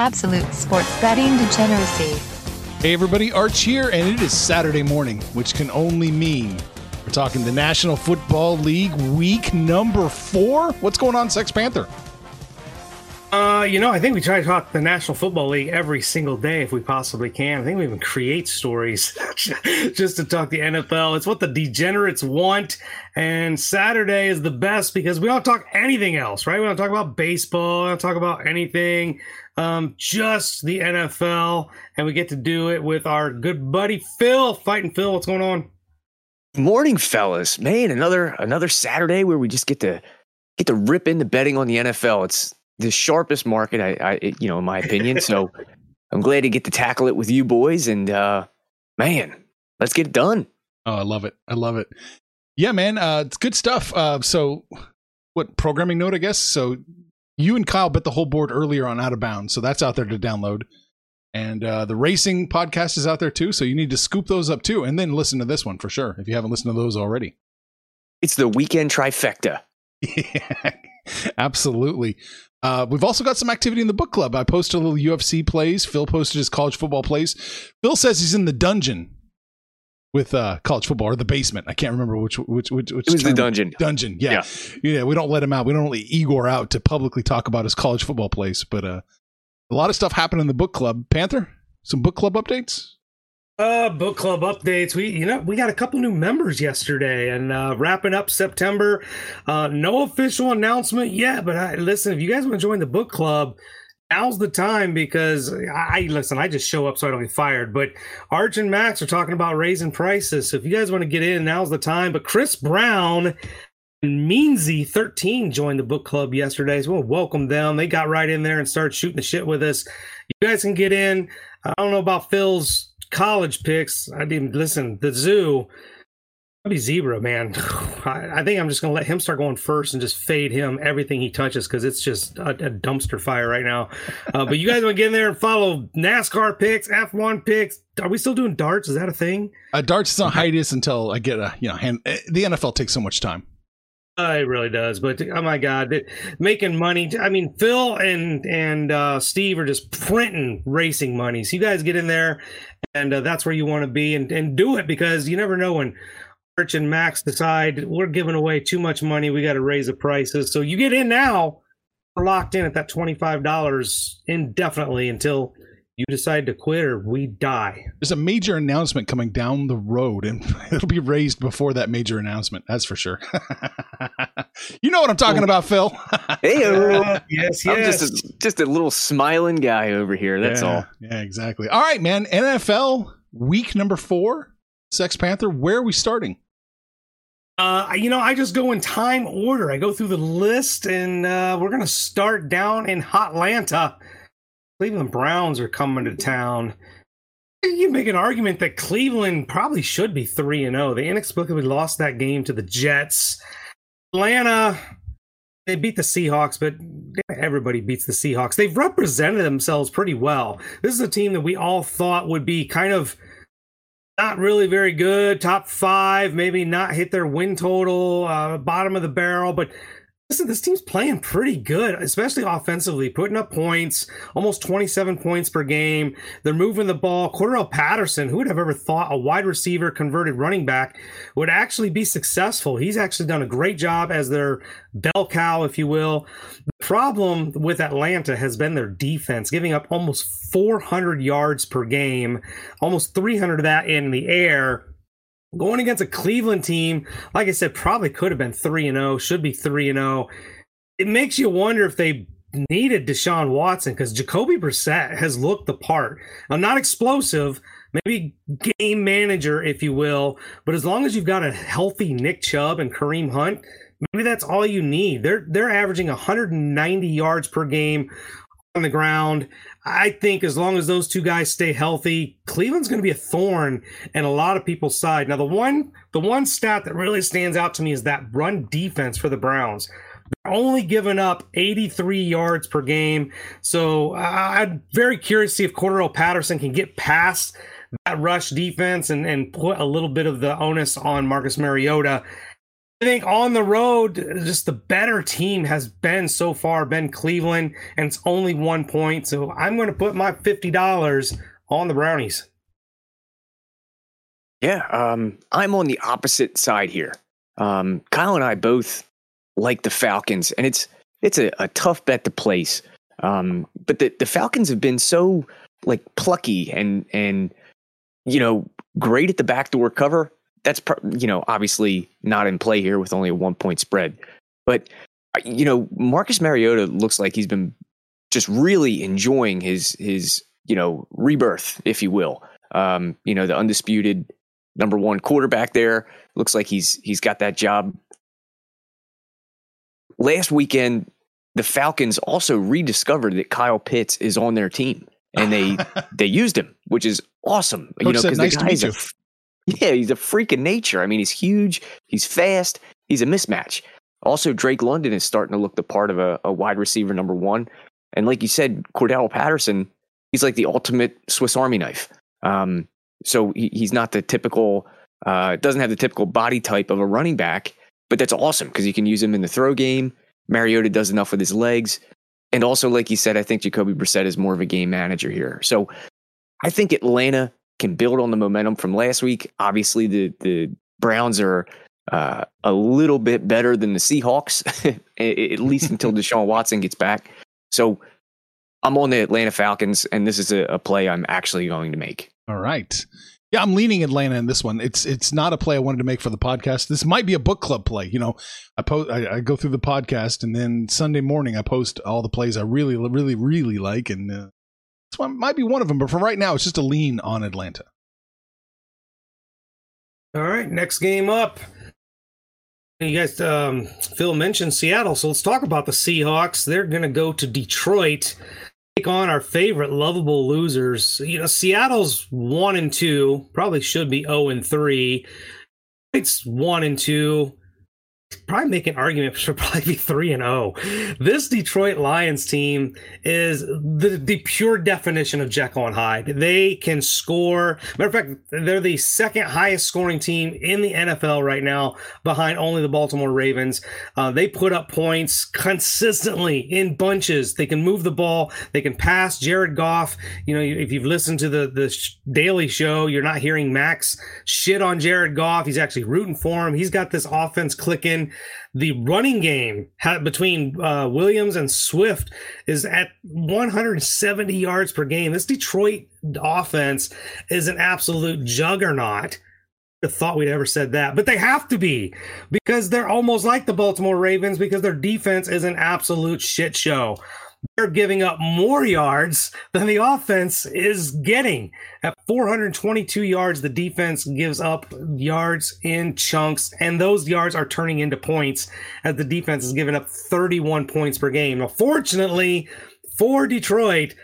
Absolute sports betting degeneracy. Hey everybody, Arch here, and it is Saturday morning, which can only mean we're talking the National Football League week number four. What's going on, Sex Panther? Uh, you know, I think we try to talk the National Football League every single day if we possibly can. I think we even create stories just to talk the NFL. It's what the degenerates want. And Saturday is the best because we don't talk anything else, right? We don't talk about baseball. We don't talk about anything. Um, just the NFL. And we get to do it with our good buddy Phil. Fighting Phil, what's going on? Morning, fellas. Man, another another Saturday where we just get to get to rip into betting on the NFL. It's the sharpest market, I, I you know, in my opinion. So I'm glad to get to tackle it with you boys. And uh, man, let's get it done. Oh, I love it. I love it. Yeah, man, uh, it's good stuff. Uh, so, what programming note? I guess. So, you and Kyle bet the whole board earlier on Out of Bounds, so that's out there to download. And uh, the racing podcast is out there too, so you need to scoop those up too, and then listen to this one for sure if you haven't listened to those already. It's the weekend trifecta. Yeah, absolutely. Uh, we've also got some activity in the book club. I posted a little UFC plays. Phil posted his college football plays. Phil says he's in the dungeon with uh, college football or the basement. I can't remember which which which. which It was the term. dungeon. Dungeon, yeah. yeah, We don't let him out. We don't let Igor out to publicly talk about his college football plays. But uh, a lot of stuff happened in the book club. Panther, some book club updates. Uh, book club updates. We, you know, we got a couple new members yesterday, and uh, wrapping up September. Uh, no official announcement yet, but I, listen, if you guys want to join the book club, now's the time because I, I listen. I just show up so I don't get fired. But Arch and Max are talking about raising prices, so if you guys want to get in, now's the time. But Chris Brown and Meansy 13 joined the book club yesterday, so we'll welcome them. They got right in there and started shooting the shit with us. You guys can get in. I don't know about Phil's college picks. I didn't listen. The zoo. I'll be zebra, man. I, I think I'm just gonna let him start going first and just fade him everything he touches because it's just a, a dumpster fire right now. Uh, but you guys want to get in there and follow NASCAR picks, F1 picks. Are we still doing darts? Is that a thing? Uh, darts is on hiatus until I get a you know. Hand, eh, the NFL takes so much time. Uh, it really does. But oh my god, it, making money. I mean, Phil and and uh, Steve are just printing racing money. So you guys get in there, and uh, that's where you want to be, and and do it because you never know when Arch and Max decide we're giving away too much money. We got to raise the prices. So you get in now. We're locked in at that twenty five dollars indefinitely until you decide to quit or we die. There's a major announcement coming down the road, and it'll be raised before that major announcement. That's for sure. you know what I'm talking about, Phil. Hey, yes, yes. I'm just a, just a little smiling guy over here. That's yeah, all. Yeah, exactly. All right, man. NFL week number four. Sex Panther. Where are we starting? Uh, you know, I just go in time order. I go through the list, and uh, we're gonna start down in Hotlanta. Cleveland Browns are coming to town. You make an argument that Cleveland probably should be three and zero. They inexplicably lost that game to the Jets. Atlanta, they beat the Seahawks, but everybody beats the Seahawks. They've represented themselves pretty well. This is a team that we all thought would be kind of not really very good, top five, maybe not hit their win total, uh, bottom of the barrel, but listen, this team's playing pretty good, especially offensively, putting up points, almost 27 points per game. They're moving the ball. Cordarrelle Patterson, who would have ever thought a wide receiver converted running back would actually be successful? He's actually done a great job as their bell cow, if you will. The problem with Atlanta has been their defense, giving up almost 400 yards per game, almost 300 of that in the air going against a Cleveland team, like I said, probably could have been 3 and 0, should be 3 and 0. It makes you wonder if they needed Deshaun Watson because Jacoby Brissett has looked the part. I'm not explosive, maybe game manager, if you will, but as long as you've got a healthy Nick Chubb and Kareem Hunt, maybe that's all you need. They're they're averaging 190 yards per game on the ground. I think as long as those two guys stay healthy, Cleveland's going to be a thorn in a lot of people's side. Now, the one the one stat that really stands out to me is that run defense for the Browns. They're only giving up 83 yards per game. So I'm very curious to see if Cordarrelle Patterson can get past that rush defense and, and put a little bit of the onus on Marcus Mariota I think on the road, just the better team has been so far been Cleveland, and it's only one point. So I'm going to put my fifty dollars on the Brownies. Yeah, um, I'm on the opposite side here. Um, Kyle and I both like the Falcons, and it's it's a, a tough bet to place. Um, but the, the Falcons have been so like plucky and and you know great at the backdoor cover that's you know obviously not in play here with only a one point spread. But uh, you know Marcus Mariota looks like he's been just really enjoying his his you know rebirth, if you will. Um, you know the undisputed number one quarterback there looks like he's he's got that job. Last weekend, the Falcons also rediscovered that Kyle Pitts is on their team, and they they used him, which is awesome. You know, because nice the guy's a yeah, he's a freak of nature. I mean, he's huge, he's fast, he's a mismatch. Also, Drake London is starting to look the part of a, a wide receiver number one. And like you said, Cordell Patterson, he's like the ultimate Swiss Army knife. Um, so he, he's not the typical, uh, doesn't have the typical body type of a running back, but that's awesome because you can use him in the throw game. Mariota does enough with his legs. And also, like you said, I think Jacoby Brissett is more of a game manager here. So I think Atlanta can build on the momentum from last week. Obviously, the the Browns are uh, a little bit better than the Seahawks, at least until Deshaun Watson gets back. So I'm on the Atlanta Falcons, and this is a, a, play I'm actually going to make. All right. Yeah, I'm leaning Atlanta in this one. It's it's not a play I wanted to make for the podcast. This might be a book club play. You know, I post I, I go through the podcast, and then Sunday morning I post all the plays I really really really like, and uh, this might be one of them, but for right now, it's just a lean on Atlanta. All right, next game up. You guys, um, Phil mentioned Seattle, so let's talk about the Seahawks. They're going to go to Detroit, take on our favorite lovable losers. You know, Seattle's one and two, probably should be zero oh and three. It's one and two probably make an argument for probably be three and zero. Oh. This Detroit Lions team is the the pure definition of Jekyll and Hyde. They can score. Matter of fact, they're the second highest scoring team in the NFL right now, behind only the Baltimore Ravens. Uh, they put up points consistently in bunches. They can move the ball. They can pass. Jared Goff. You know, if you've listened to the the Daily Show, you're not hearing Max shit on Jared Goff. He's actually rooting for him. He's got this offense clicking. The running game between uh, Williams and Swift is at 170 yards per game. This Detroit offense is an absolute juggernaut. I thought we'd ever said that, but they have to be because they're almost like the Baltimore Ravens because their defense is an absolute shit show they're giving up more yards than the offense is getting. At 422 yards, the defense gives up yards in chunks, and those yards are turning into points as the defense is giving up 31 points per game. Now, fortunately for Detroit,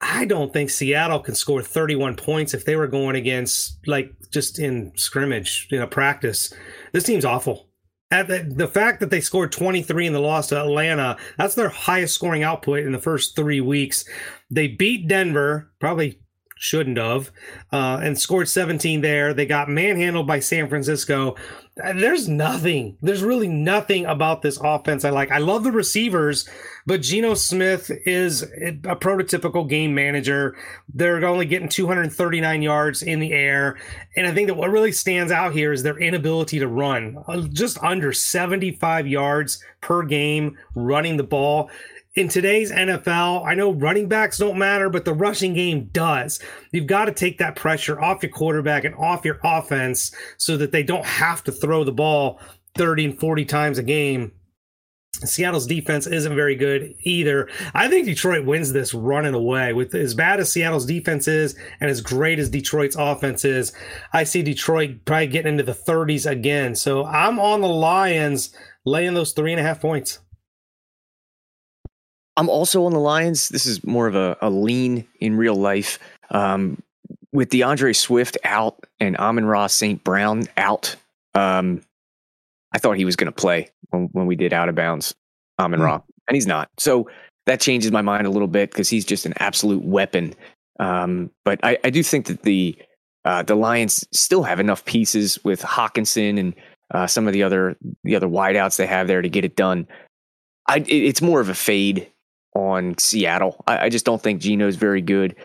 I don't think Seattle can score 31 points if they were going against, like, just in scrimmage, you know, practice. This team's awful at the, the fact that they scored 23 in the loss to Atlanta, that's their highest scoring output in the first three weeks. They beat Denver, probably shouldn't have, uh, and scored 17 there. They got manhandled by San Francisco. There's nothing. There's really nothing about this offense I like. I love the receivers, but Geno Smith is a prototypical game manager. They're only getting 239 yards in the air, and I think that what really stands out here is their inability to run. Uh, just under 75 yards per game running the ball in today's NFL, I know running backs don't matter, but the rushing game does. You've got to take that pressure off your quarterback and off your offense so that they don't have to throw the ball 30 and 40 times a game. Seattle's defense isn't very good either. I think Detroit wins this running away. With as bad as Seattle's defense is and as great as Detroit's offense is, I see Detroit probably getting into the 30s again. So I'm on the Lions laying those three and a half points. I'm also on the Lions. This is more of a, a lean in real life. Um, with DeAndre Swift out and Amon-Ra St. Brown out, um, I thought he was going to play when, when, we did out of bounds Amon Ra, mm. and he's not. So that changes my mind a little bit because he's just an absolute weapon. Um, but I, I, do think that the uh, the Lions still have enough pieces with Hockenson and uh, some of the other the other wideouts they have there to get it done. I, it, it's more of a fade on Seattle. I, I just don't think Geno's very good.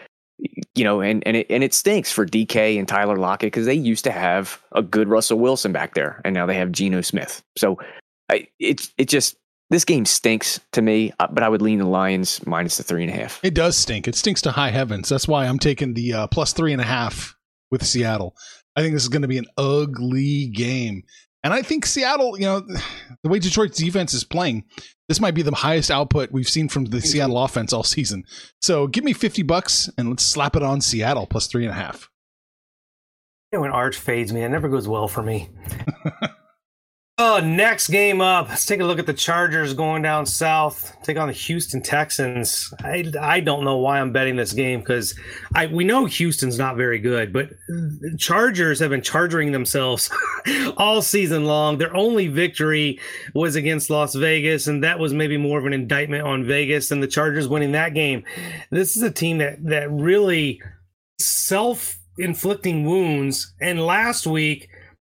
You know, and and it and it stinks for DK and Tyler Lockett because they used to have a good Russell Wilson back there, and now they have Geno Smith. So I, it it just this game stinks to me, uh, but I would lean the Lions minus the three and a half. It does stink. It stinks to high heavens. That's why I'm taking the uh, plus three and a half with Seattle. I think this is going to be an ugly game. And I think Seattle, you know, the way Detroit's defense is playing, this might be the highest output we've seen from the Seattle offense all season. So give me 50 bucks and let's slap it on Seattle plus three and a half. You know, when Arch fades me, it never goes well for me. Oh, next game up. Let's take a look at the Chargers going down south, take on the Houston Texans. I, I don't know why I'm betting this game because I we know Houston's not very good, but Chargers have been charging themselves all season long. Their only victory was against Las Vegas, and that was maybe more of an indictment on Vegas than the Chargers winning that game. This is a team that that really self inflicting wounds, and last week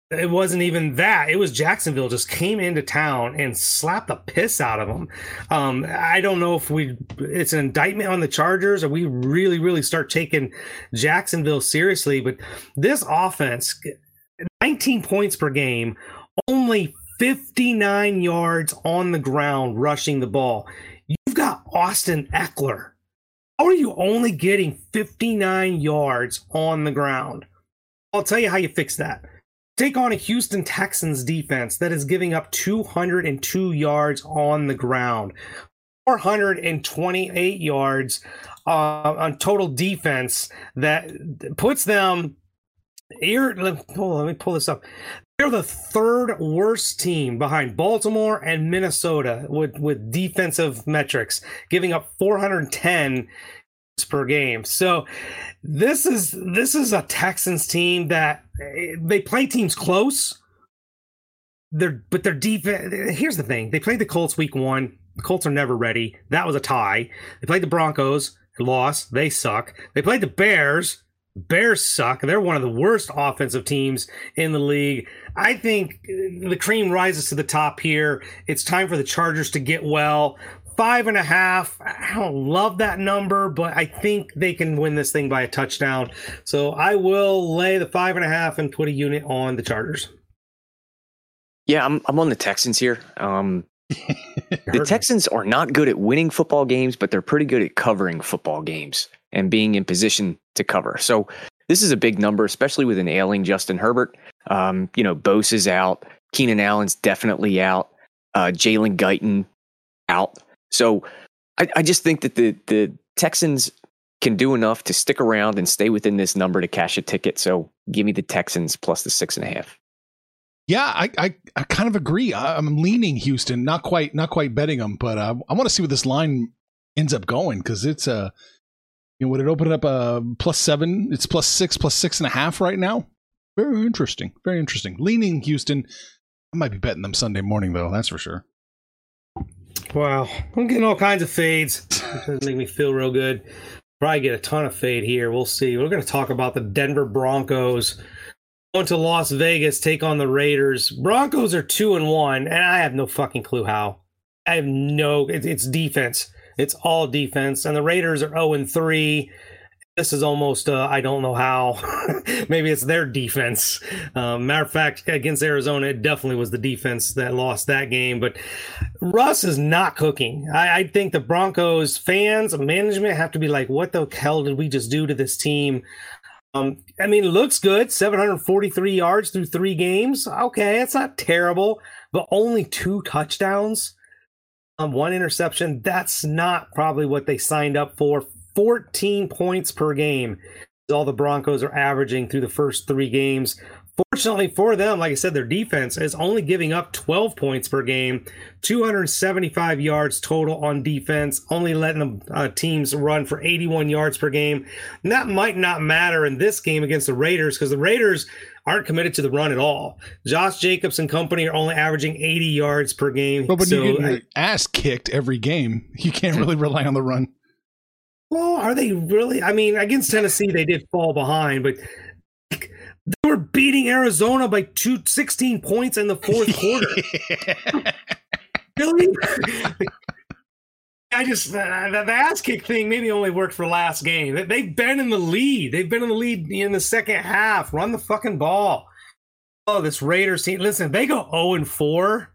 it wasn't even that. It was Jacksonville just came into town and slapped the piss out of them. Um, I don't know if we it's an indictment on the Chargers or we really, really start taking Jacksonville seriously. But this offense, 19 points per game, only 59 yards on the ground rushing the ball. You've got Austin Ekeler. How are you only getting 59 yards on the ground? I'll tell you how you fix that take on a Houston Texans defense that is giving up 202 yards on the ground, 428 yards uh, on total defense. That puts them here. Let, let me pull this up. They're the third worst team behind Baltimore and Minnesota with, with defensive metrics, giving up 410 per game. So this is this is a Texans team that eh, they play teams close. They're but their defense. Here's the thing: they played the Colts week one. The Colts are never ready. That was a tie. They played the Broncos. Lost. They suck. They played the Bears. Bears suck. They're one of the worst offensive teams in the league. I think the cream rises to the top here. It's time for the Chargers to get well five and a half. I don't love that number, but I think they can win this thing by a touchdown. So I will lay the five and a half and put a unit on the Chargers. Yeah, I'm I'm on the Texans here. Um, the Texans are not good at winning football games, but they're pretty good at covering football games and being in position to cover. So this is a big number, especially with an ailing Justin Herbert. Um, you know, Bosa is out. Keenan Allen's definitely out. Uh, Jalen Guyton out. So I, I just think that the the Texans can do enough to stick around and stay within this number to cash a ticket. So give me the Texans plus the six and a half. Yeah, I, I, I kind of agree. I, am leaning Houston, not quite not quite betting them, but uh, I want to see where this line ends up going because it's a uh, you know would it open up a uh, plus seven? It's plus six, plus six and a half right now. Very interesting, very interesting. Leaning Houston. I might be betting them Sunday morning though. That's for sure. Wow, I'm getting all kinds of fades. Doesn't make me feel real good. Probably get a ton of fade here. We'll see. We're going to talk about the Denver Broncos going to Las Vegas, take on the Raiders. Broncos are two and one, and I have no fucking clue how. I have no. It, it's defense. It's all defense, and the Raiders are zero and three. This is almost uh, I don't know how. Maybe it's their defense. Um, matter of fact, against Arizona, it definitely was the defense that lost that game. But Russ is not cooking. I, I think the Broncos fans, management have to be like, "What the hell did we just do to this team?" Um, I mean, it looks good. 743 yards through three games. Okay, it's not terrible, but only two touchdowns, um, one interception. That's not probably what they signed up for. 14 points per game is all the Broncos are averaging through the first three games. Fortunately for them, like I said, their defense is only giving up 12 points per game, 275 yards total on defense, only letting the uh, teams run for 81 yards per game. And that might not matter in this game against the Raiders because the Raiders aren't committed to the run at all. Josh Jacobs and company are only averaging 80 yards per game. But when so, you get your ass kicked every game, you can't really rely on the run. Well, are they really? I mean, against Tennessee, they did fall behind, but they were beating Arizona by two, 16 points in the fourth quarter. really? I just uh, the, the ass kick thing maybe only worked for last game. They- They've been in the lead. They've been in the lead in the second half. Run the fucking ball. Oh, this Raiders team. Listen, they go 0 and 4.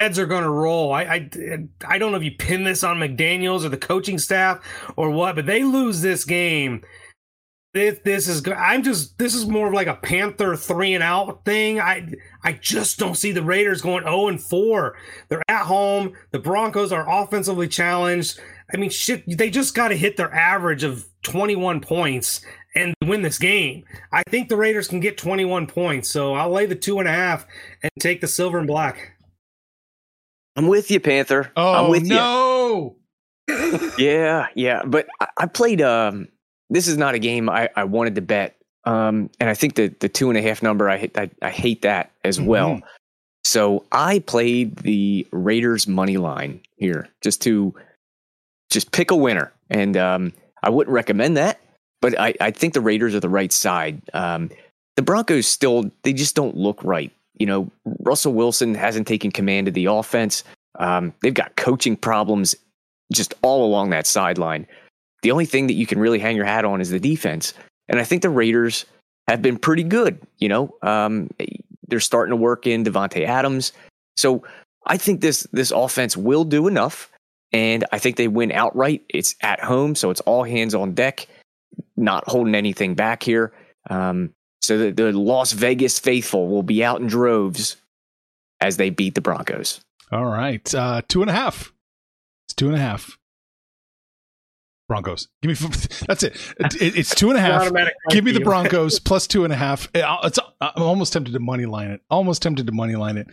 Heads are going to roll. I, I I don't know if you pin this on McDaniels or the coaching staff or what, but they lose this game. This, this is I'm just this is more of like a Panther three and out thing. I I just don't see the Raiders going 0 and 4. They're at home. The Broncos are offensively challenged. I mean, shit, they just got to hit their average of 21 points and win this game. I think the Raiders can get 21 points, so I'll lay the two and a half and take the silver and black. I'm with you, Panther. Oh I'm with no! you. Yeah, yeah. But I, I played. Um, this is not a game I, I wanted to bet. Um, and I think the the two and a half number, I I, I hate that as well. Mhm. So I played the Raiders money line here just to just pick a winner, and um, I wouldn't recommend that, but I, I think the Raiders are the right side. Um, the Broncos still they just don't look right. You know, Russell Wilson hasn't taken command of the offense. Um, they've got coaching problems just all along that sideline. The only thing that you can really hang your hat on is the defense, and I think the Raiders have been pretty good. You know, um, they're starting to work in Davante Adams, so I think this this offense will do enough, and I think they win outright. It's at home, so it's all hands on deck, not holding anything back here. Um, so the, the Las Vegas faithful will be out in droves as they beat the Broncos. All right, uh, two and a half. It's two and a half. Broncos. Give me. That's it. It- It's two and a half. Give me the. Broncos plus two and a half. It's, I'm almost tempted to money line it. Almost tempted to money line it.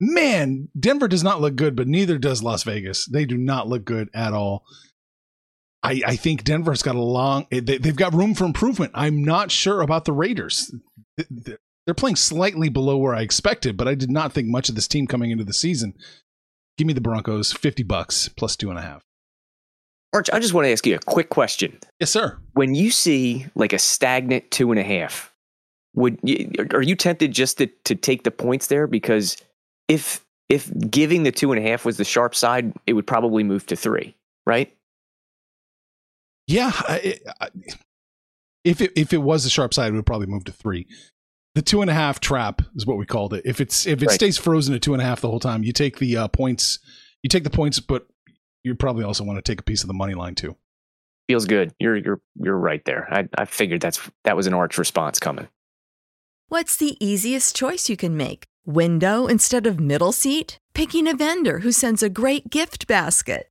Man, Denver does not look good, but neither does Las Vegas. They do not look good at all. I, I think Denver's got a long. Eh, they, they've got room for improvement. I'm not sure about the Raiders. They're playing slightly below where I expected, but I did not think much of this team coming into the season. Give me the Broncos, fifty bucks plus two and a half. Arch, I just want to ask you a quick question. Yes, sir. When you see like a stagnant two and a half, would you, are you tempted just to, to take the points there? Because if if giving the two and a half was the sharp side, it would probably move to three, right? Yeah, I, I, if it if it was a sharp side, it would probably move to three. The two and a half trap is what we called it. If it's if it Right. stays frozen at two and a half the whole time, you take the uh, points. You take the points, but you probably also want to take a piece of the money line too. Feels good. You're you're you're right there. I I figured that's that was an arch response coming. What's the easiest choice you can make? Window instead of middle seat? Picking a vendor who sends a great gift basket?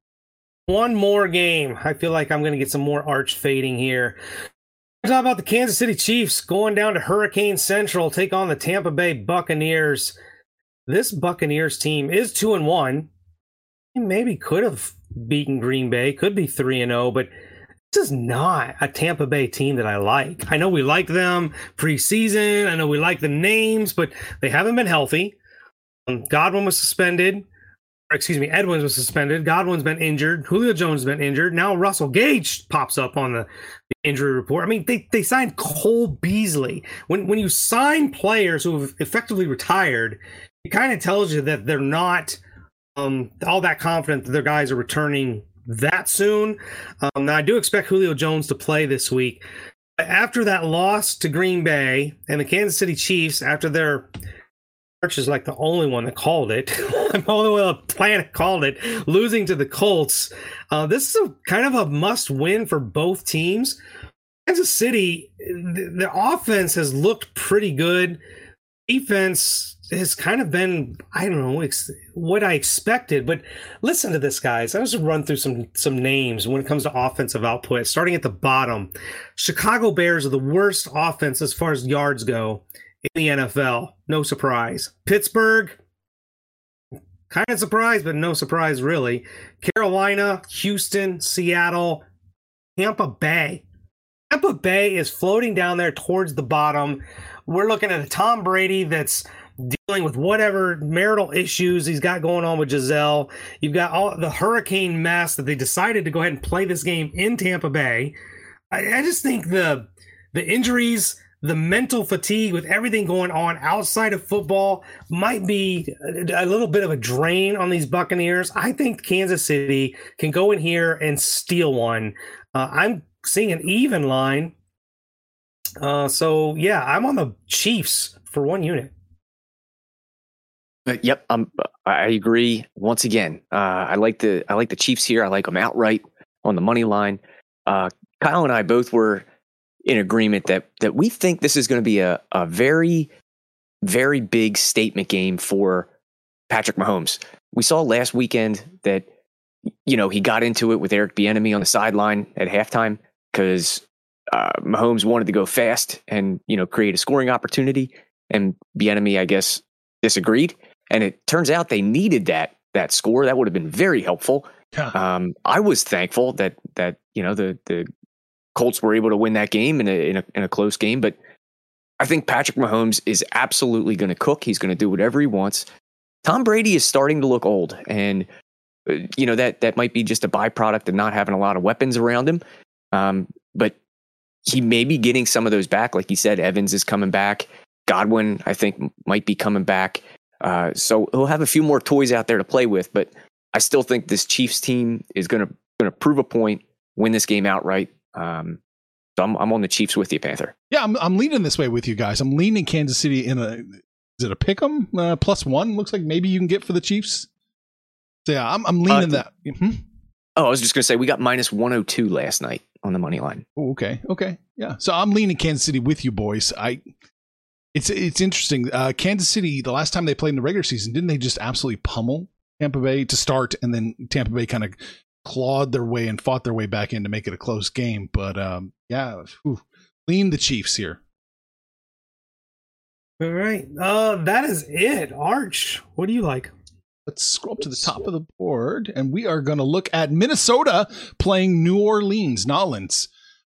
One more game. I feel like I'm going to get some more arch fading here. Talk about the Kansas City Chiefs going down to Hurricane Central, take on the Tampa Bay Buccaneers. This Buccaneers team is two and one. Maybe could have beaten Green Bay, could be three and zero, but this is not a Tampa Bay team that I like. I know we like them preseason. I know we like the names, but they haven't been healthy. Um, Godwin was suspended excuse me, Edwards was suspended. Godwin's been injured. Julio Jones has been injured. Now Russell Gage pops up on the, the, injury report. I mean, they, they signed Cole Beasley. When when you sign players who have effectively retired, it kind of tells you that they're not um, all that confident that their guys are returning that soon. Um, now I do expect Julio Jones to play this week. After that loss to Green Bay and the Kansas City Chiefs, after their March is like the only one that called it. I'm the only one on the planet called it. Losing to the Colts. Uh, this is a, kind of a must win for both teams. Kansas City, the, the offense has looked pretty good. Defense has kind of been, I don't know, ex- what I expected. But listen to this, guys. I just run through some some names when it comes to offensive output. Starting at the bottom, Chicago Bears are the worst offense as far as yards go in the NFL. No surprise. Pittsburgh, kind of surprised, but no surprise really. Carolina, Houston, Seattle, Tampa Bay. Tampa Bay is floating down there towards the bottom. We're looking at a Tom Brady that's dealing with whatever marital issues he's got going on with Gisele. You've got all the hurricane mess that they decided to go ahead and play this game in Tampa Bay. I, I just think the the injuries the mental fatigue with everything going on outside of football might be a, little bit of a drain on these Buccaneers. I think Kansas City can go in here and steal one. Uh, I'm seeing an even line. Uh, so yeah, I'm on the Chiefs for one unit. Uh, yep, I'm. I agree. Once again, uh, I like the I like the Chiefs here. I like them outright on the money line. Uh, Kyle and I both were in agreement that that we think this is going to be a, a very, very big statement game for Patrick Mahomes. We saw last weekend that you know he got into it with Eric Bieniemy on the sideline at halftime because uh, Mahomes wanted to go fast and you know create a scoring opportunity, and Bieniemy, I guess, disagreed. And it turns out they needed that that score. That would have been very helpful. Um, I was thankful that that you know the the Colts were able to win that game in a, in a, in a close game. But I think Patrick Mahomes is absolutely going to cook. He's going to do whatever he wants. Tom Brady is starting to look old, and uh, you know that that might be just a byproduct of not having a lot of weapons around him. Um, but he may be getting some of those back. Like you said, Evans is coming back. Godwin, I think, might be coming back. Uh, so he'll have a few more toys out there to play with. But I still think this Chiefs team is going to going to prove a point, win this game outright. Um, so I'm, I'm on the Chiefs with you, Panther. Yeah, I'm, I'm leaning this way with you guys. I'm leaning Kansas City in a is it a pick 'em uh, plus one? Looks like maybe you can get for the Chiefs. So yeah, I'm, I'm leaning uh, that. Mm-hmm. Oh, I was just gonna say we got minus 102 last night on the money line. Oh, okay, okay, yeah. So I'm leaning Kansas City with you, boys. I it's it's interesting. Uh, Kansas City, the last time they played in the regular season, didn't they just absolutely pummel Tampa Bay to start, and then Tampa Bay kind of clawed their way and fought their way back in to make it a close game. But um, yeah, whew, lean the Chiefs here. All right, uh, that is it. Arch, what do you like? let's scroll up to the top of the board, and we are going to look at Minnesota playing New Orleans, Nolans.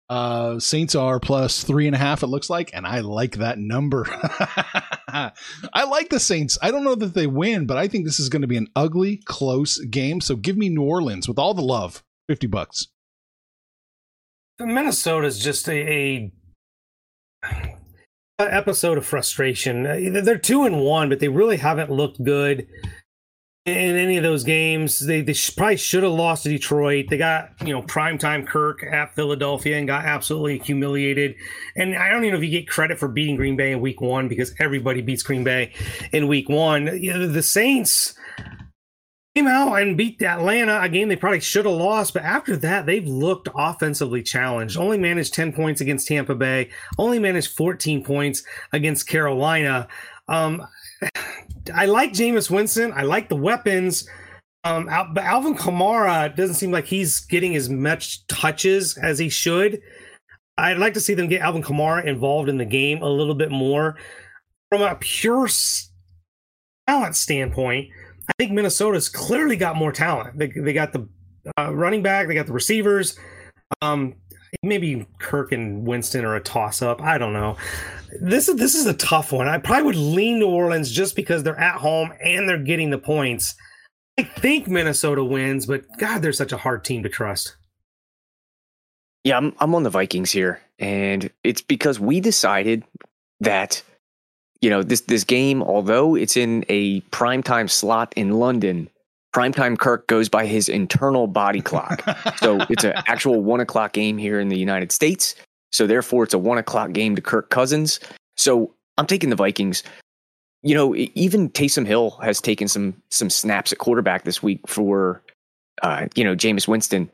Uh, Saints are plus three and a half, it looks like, and I like that number. I like the Saints. I don't know that they win, but I think this is going to be an ugly, close game. So give me New Orleans with all the love, fifty bucks. Minnesota is just a, a, a episode of frustration. They're two and one, but they really haven't looked good in any of those games. They, they probably should have lost to Detroit. They got, you know, primetime Kirk at Philadelphia and got absolutely humiliated. And I don't even know if you get credit for beating Green Bay in week one because everybody beats Green Bay in week one. You know, the Saints came out and beat Atlanta, a game they probably should have lost. But after that, they've looked offensively challenged. Only managed 10 points against Tampa Bay, only managed 14 points against Carolina. Um, I like Jameis Winston. I like the weapons. Um, but Alvin Kamara doesn't seem like he's getting as much touches as he should. I'd like to see them get Alvin Kamara involved in the game a little bit more. From a pure talent standpoint, I think Minnesota's clearly got more talent. They, they got the uh, running back, they got the receivers. Um, maybe Kirk and Winston are a toss up. I don't know. This is this is a tough one. I probably would lean New Orleans just because they're at home and they're getting the points. I think Minnesota wins, but God, they're such a hard team to trust. Yeah, I'm I'm on the Vikings here, and it's because we decided that you know this this game, although it's in a primetime slot in London, primetime Kirk goes by his internal body clock. so it's an actual one o'clock game here in the United States. So therefore, it's a one o'clock game to Kirk Cousins. So I'm taking the Vikings. You know, even Taysom Hill has taken some some snaps at quarterback this week for, uh, you know, Jameis Winston,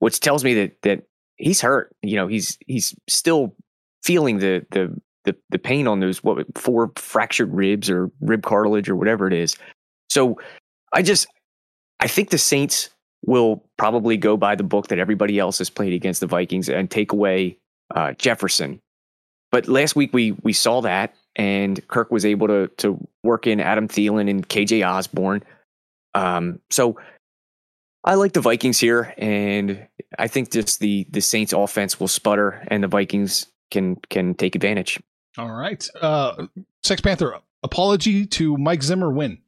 which tells me that that he's hurt. You know, he's he's still feeling the the the, the pain on those what four fractured ribs or rib cartilage or whatever it is. So I just I think the Saints will probably go by the book that everybody else has played against the Vikings and take away uh, Jefferson. But last week we we saw that, and Kirk was able to to work in Adam Thielen and KJ Osborn. Um, so I like the Vikings here, and I think just the the Saints offense will sputter, and the Vikings can can take advantage. All right, uh, Sex Panther. Apology to Mike Zimmer. Win.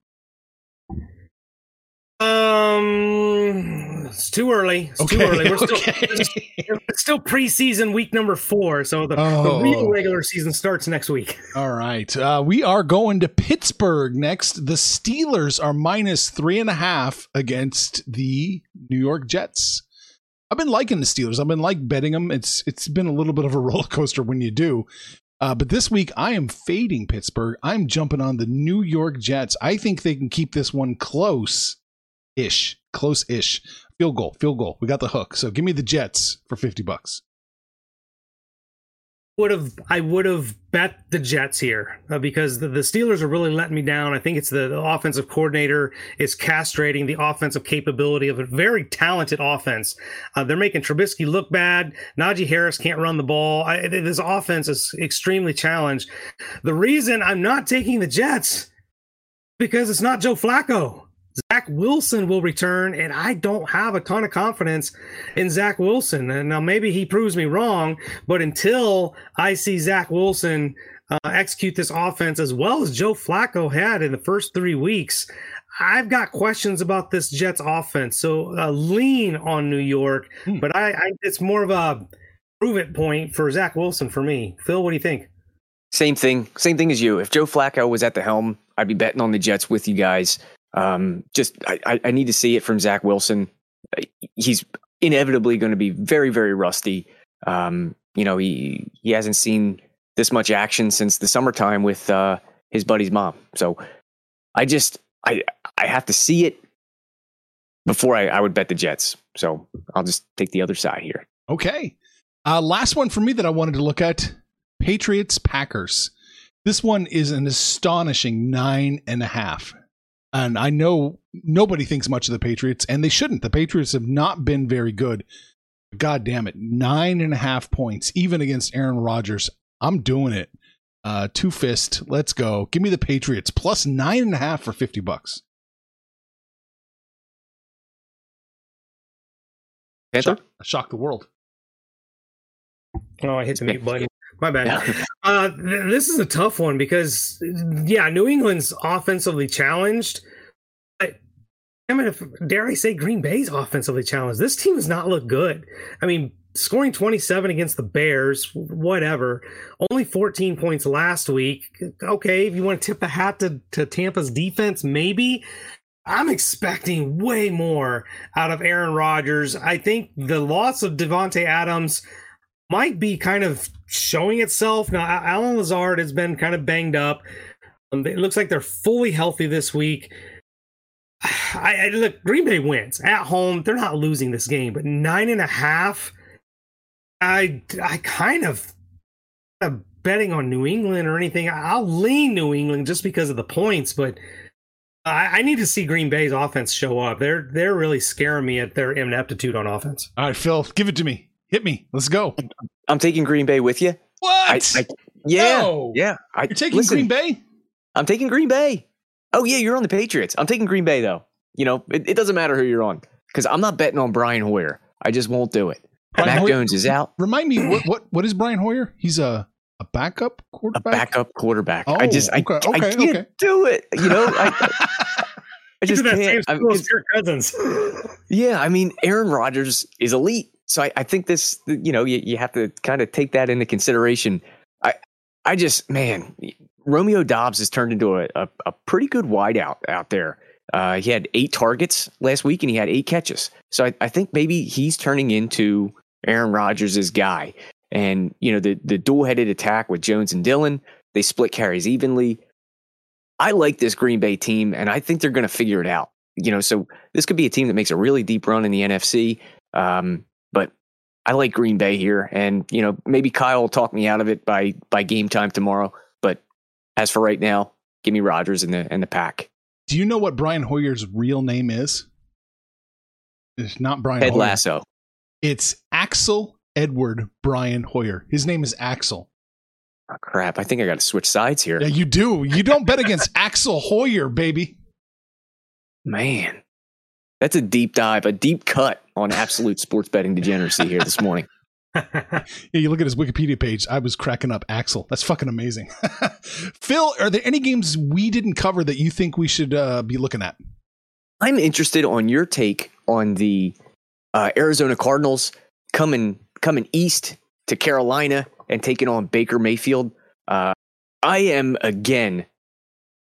Um, it's too early. It's okay, too early. We're still, okay. it's still preseason week number four, so the, oh. the, real regular season starts next week. All right, uh, we are going to Pittsburgh next. The Steelers are minus three and a half against the New York Jets. I've been liking the Steelers. I've been like betting them. It's it's been a little bit of a roller coaster when you do. Uh, but this week, I am fading Pittsburgh. I'm jumping on the New York Jets. I think they can keep this one close ish, close ish. Field goal, field goal. We got the hook. So give me the Jets for 50 bucks. Would have I would have bet the Jets here uh, because the, the Steelers are really letting me down. I think it's the, the offensive coordinator is castrating the offensive capability of a very talented offense. Uh, they're making Trubisky look bad. Najee Harris can't run the ball. I, this offense is extremely challenged. The reason I'm not taking the Jets because it's not Joe Flacco. Zach Wilson will return, and I don't have a ton of confidence in Zach Wilson. And now maybe he proves me wrong, but until I see Zach Wilson uh, execute this offense as well as Joe Flacco had in the first three weeks, I've got questions about this Jets offense. So uh, lean on New York, hmm. but I, I it's more of a prove it point for Zach Wilson for me. Phil, what do you think? Same thing. Same thing as you. If Joe Flacco was at the helm, I'd be betting on the Jets with you guys. Um, just I, I need to see it from Zach Wilson. He's inevitably going to be very very rusty. Um, you know he he hasn't seen this much action since the summertime with uh, his buddy's mom. So I just I I have to see it before I, I would bet the Jets. So I'll just take the other side here. Okay. Uh, last one for me that I wanted to look at Patriots Packers. This one is an astonishing nine and a half. And I know nobody thinks much of the Patriots, and they shouldn't. The Patriots have not been very good. God damn it. Nine and a half points, even against Aaron Rodgers. I'm doing it. Uh, two fist. Let's go. Give me the Patriots plus nine and a half for 50 bucks. Panther? Shock, shock the world. Oh, I hit the mute button. My bad. Yeah. Uh, th- this is a tough one because, yeah, New England's offensively challenged. But I mean, if, dare I say, Green Bay's offensively challenged. This team does not look good. I mean, scoring 27 against the Bears, whatever. Only 14 points last week. Okay, if you want to tip the hat to, to Tampa's defense, maybe. I'm expecting way more out of Aaron Rodgers. I think the loss of Davante Adams might be kind of showing itself. Now, Allen Lazard has been kind of banged up. Um, it looks like they're fully healthy this week. I, I look, Green Bay wins at home. They're not losing this game, but nine and a half. I I kind of am betting on New England or anything. I'll lean New England just because of the points, but I, I need to see Green Bay's offense show up. They're they're really scaring me at their ineptitude on offense. All right, Phil, give it to me. Hit me. Let's go. I'm taking Green Bay with you. What? I, I, yeah, No. yeah. I, You're taking listen, Green Bay? I'm taking Green Bay. Oh yeah, you're on the Patriots. I'm taking Green Bay though. You know, it, it doesn't matter who you're on because I'm not betting on Brian Hoyer. I just won't do it. Brian Mac Hoyer- Jones is out. Remind me what what what is Brian Hoyer? He's a a backup quarterback. A quarterback. backup quarterback. Oh, I just, I, okay, I can't okay. do it. You know, I, I just He's in that can't. same I- school Kirk Cousins. Yeah, I mean, Aaron Rodgers is elite. So I, I think this, you know, you, you have to kind of take that into consideration. I, I just, man, Romeo Doubs has turned into a, a, a pretty good wideout out there. Uh, he had eight targets last week and he had eight catches. So I, I think maybe he's turning into Aaron Rodgers' guy. And, you know, the, the dual headed attack with Jones and Dillon, they split carries evenly. I like this Green Bay team and I think they're going to figure it out. You know, so this could be a team that makes a really deep run in the NFC. Um, I like Green Bay here, and you know maybe Kyle will talk me out of it by by game time tomorrow. But as for right now, give me Rodgers and the and the pack. Do you know what Brian Hoyer's real name is? It's not Brian Ted Hoyer. Lasso. It's Axel Edward Brian Hoyer. His name is Axel. Oh, crap! I think I got to switch sides here. Yeah, you do. You don't bet against Axel Hoyer, baby. Man, that's a deep dive, a deep cut on absolute sports betting degeneracy here this morning. Yeah, you look at his Wikipedia page. I was cracking up. Axel, that's fucking amazing. Phil, are there any games we didn't cover that you think we should uh, be looking at? I'm interested on your take on the uh, Arizona Cardinals coming coming east to Carolina and taking on Baker Mayfield. Uh, I am again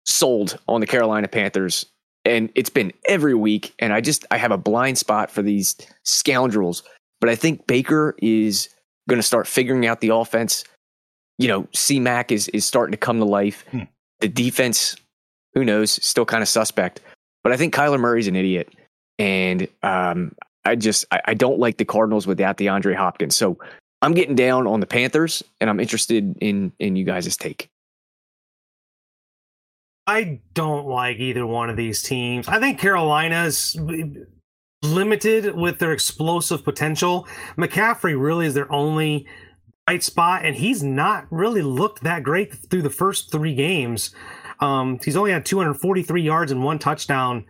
sold on the Carolina Panthers, and it's been every week. And I just I have a blind spot for these scoundrels. But I think Baker is going to start figuring out the offense. You know, C Mac is is starting to come to life. Hmm. The defense, who knows, still kind of suspect. But I think Kyler Murray's an idiot, and um, I just I, I don't like the Cardinals without DeAndre Hopkins. So I'm getting down on the Panthers, and I'm interested in in you guys' take. I don't like either one of these teams. I think Carolina's limited with their explosive potential. McCaffrey really is their only bright spot, and he's not really looked that great through the first three games. Um, he's only had 243 yards and one touchdown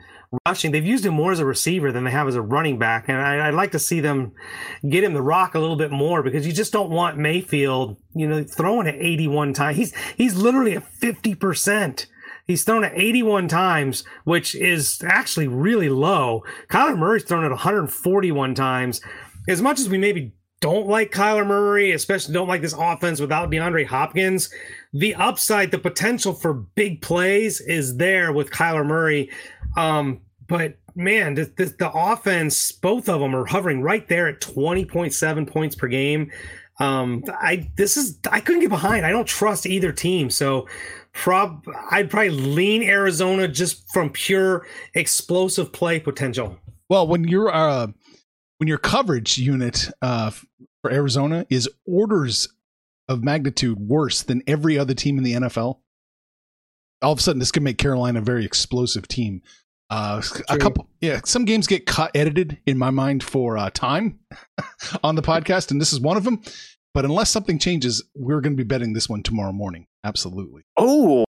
rushing. They've used him more as a receiver than they have as a running back, and I, I'd like to see them get him the rock a little bit more because you just don't want Mayfield, you know, throwing it 81 times. He's he's literally at 50 percent. He's thrown it 81 times, which is actually really low. Kyler Murray's thrown it 141 times. As much as we maybe don't like Kyler Murray, especially don't like this offense without DeAndre Hopkins, the upside, the potential for big plays is there with Kyler Murray. Um, but man, the, the, the offense, both of them are hovering right there at 20.7 points per game. Um, I this is I couldn't get behind. I don't trust either team, so prob I'd probably lean Arizona just from pure explosive play potential. Well, when your uh, when your coverage unit uh, for Arizona is orders of magnitude worse than every other team in the NFL, all of a sudden this can make Carolina a very explosive team. Uh, a couple, yeah, some games get cut edited in my mind for uh, time on the podcast, and this is one of them. But unless something changes, we're going to be betting this one tomorrow morning. Absolutely. Oh,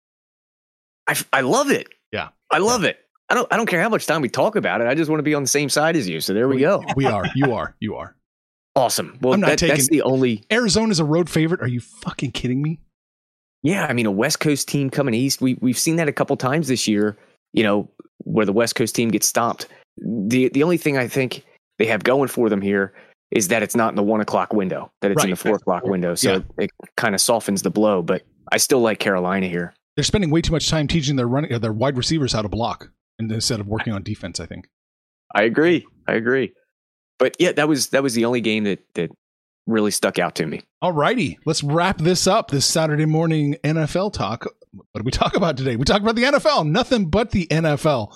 I, I love it. Yeah. I love it. I don't I don't care how much time we talk about it. I just want to be on the same side as you. So there we go. We are. You are. You are. Awesome. Well, I'm not that, taking- that's the only. Arizona's a road favorite. Are you fucking kidding me? Yeah, I mean, a West Coast team coming east. We we've seen that a couple times this year. You know, where the West Coast team gets stomped. The the only thing I think they have going for them here is that it's not in the one o'clock window. That it's in the four o'clock window. So Yeah. it kind of softens the blow. But I still like Carolina here. They're spending way too much time teaching their running, their wide receivers how to block instead of working on defense. I think. I agree. I agree. But yeah, that was that was the only game that that really stuck out to me. All righty, let's wrap this up. This Saturday morning NFL talk. What did we talk about today? We talked about the NFL. Nothing but the NFL.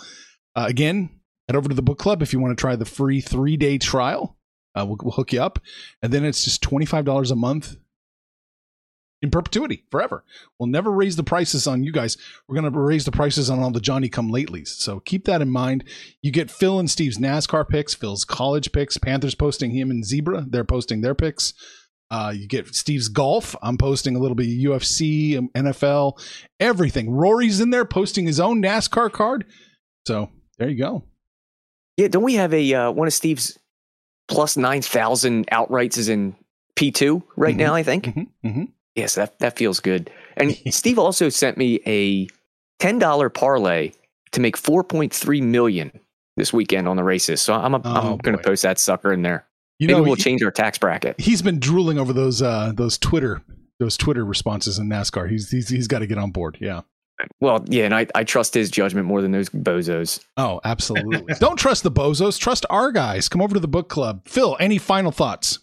Uh, again, head over to the book club if you want to try the free three day trial. Uh, we'll, we'll hook you up, and then it's just twenty five dollars a month in perpetuity forever. We'll never raise the prices on you guys. We're going to raise the prices on all the Johnny come latelys. So keep that in mind. You get Phil and Steve's NASCAR picks, Phil's college picks, Panthers posting him and Zebra. They're posting their picks. Uh, you get Steve's golf. I'm posting a little bit of UFC, um, NFL, everything. Rory's in there posting his own NASCAR card. So there you go. Yeah, don't we have a uh, one of Steve's plus nine thousand outrights is in P two right Mhm. now? I think. hmm hmm Yes, that that feels good. And Steve also sent me a ten dollar parlay to make four point three million this weekend on the races. So I'm a, Oh, I'm going to post that sucker in there. You Maybe know, we'll he- change our tax bracket. he's been drooling over those uh, those Twitter those Twitter responses in NASCAR. He's he's, he's got to get on board. Yeah. Well, yeah, and I, I trust his judgment more than those bozos. Oh, absolutely. Don't trust the bozos. Trust our guys. Come over to the book club. Phil, any final thoughts?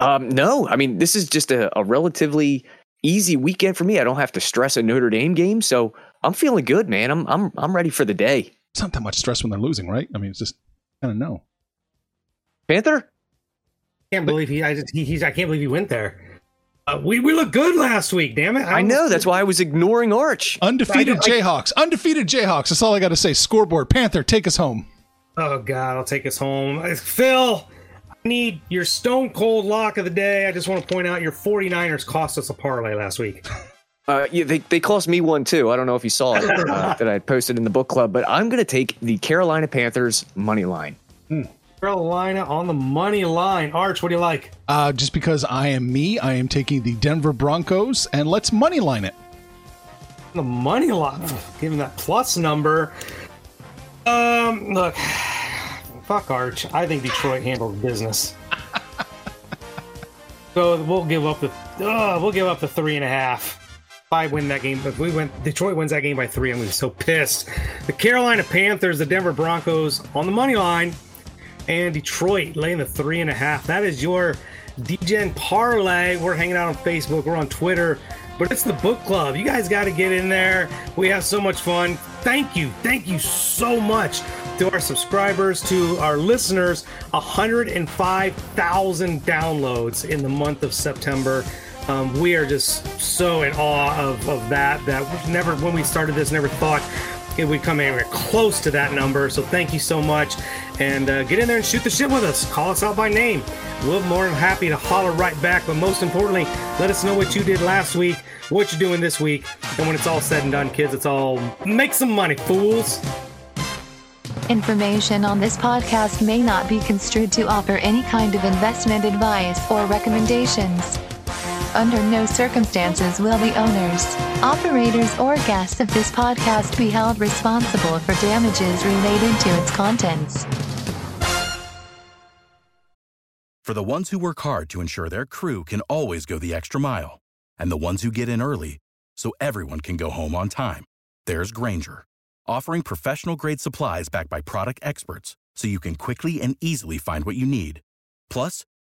Um, no, I mean this is just a, a relatively easy weekend for me. I don't have to stress a Notre Dame game, so I'm feeling good, man. I'm I'm I'm ready for the day. It's not that much stress when they're losing, right? I mean, it's just kind of no. Panther, can't believe he. I just he, he's. I can't believe he went there. Uh, we we looked good last week. Damn it! I know that's why I was ignoring Arch. Undefeated I- I- Jayhawks. Undefeated Jayhawks. That's all I got to say. Scoreboard. Panther, take us home. Oh God, I'll take us home. Uh, Phil, I need your stone cold lock of the day. I just want to point out your 49ers cost us a parlay last week. Uh, yeah, they, they cost me one too. I don't know if you saw it uh, that I posted in the book club, but I'm going to take the Carolina Panthers money line. Carolina on the money line. Arch, what do you like? Uh, just because I am me, I am taking the Denver Broncos, and let's money line it. The money line. Give him that plus number. Um, look, fuck Arch. I think Detroit handled business. so we'll give up the. Uh, we'll give up the three and a half. If I win that game, if we win, Detroit wins that game by three. I'm gonna be so pissed. The Carolina Panthers, the Denver Broncos on the money line, and Detroit laying the three and a half. That is your DGen parlay. We're hanging out on Facebook. We're on Twitter. But it's the book club. You guys got to get in there. We have so much fun. Thank you. Thank you so much to our subscribers, to our listeners. 105,000 downloads in the month of September. Um, we are just so in awe of, of that. That never, when we started this, never thought would come anywhere close to that number. So thank you so much. And uh, get in there and shoot the shit with us. Call us out by name. We're more than happy to holler right back. But most importantly, let us know what you did last week, what you're doing this week. And when it's all said and done, kids, it's all make some money, fools. Information on this podcast may not be construed to offer any kind of investment advice or recommendations. Under no circumstances will the owners, operators, or guests of this podcast be held responsible for damages related to its contents. For the ones who work hard to ensure their crew can always go the extra mile, and the ones who get in early so everyone can go home on time, there's Grainger, offering professional grade supplies backed by product experts so you can quickly and easily find what you need. Plus,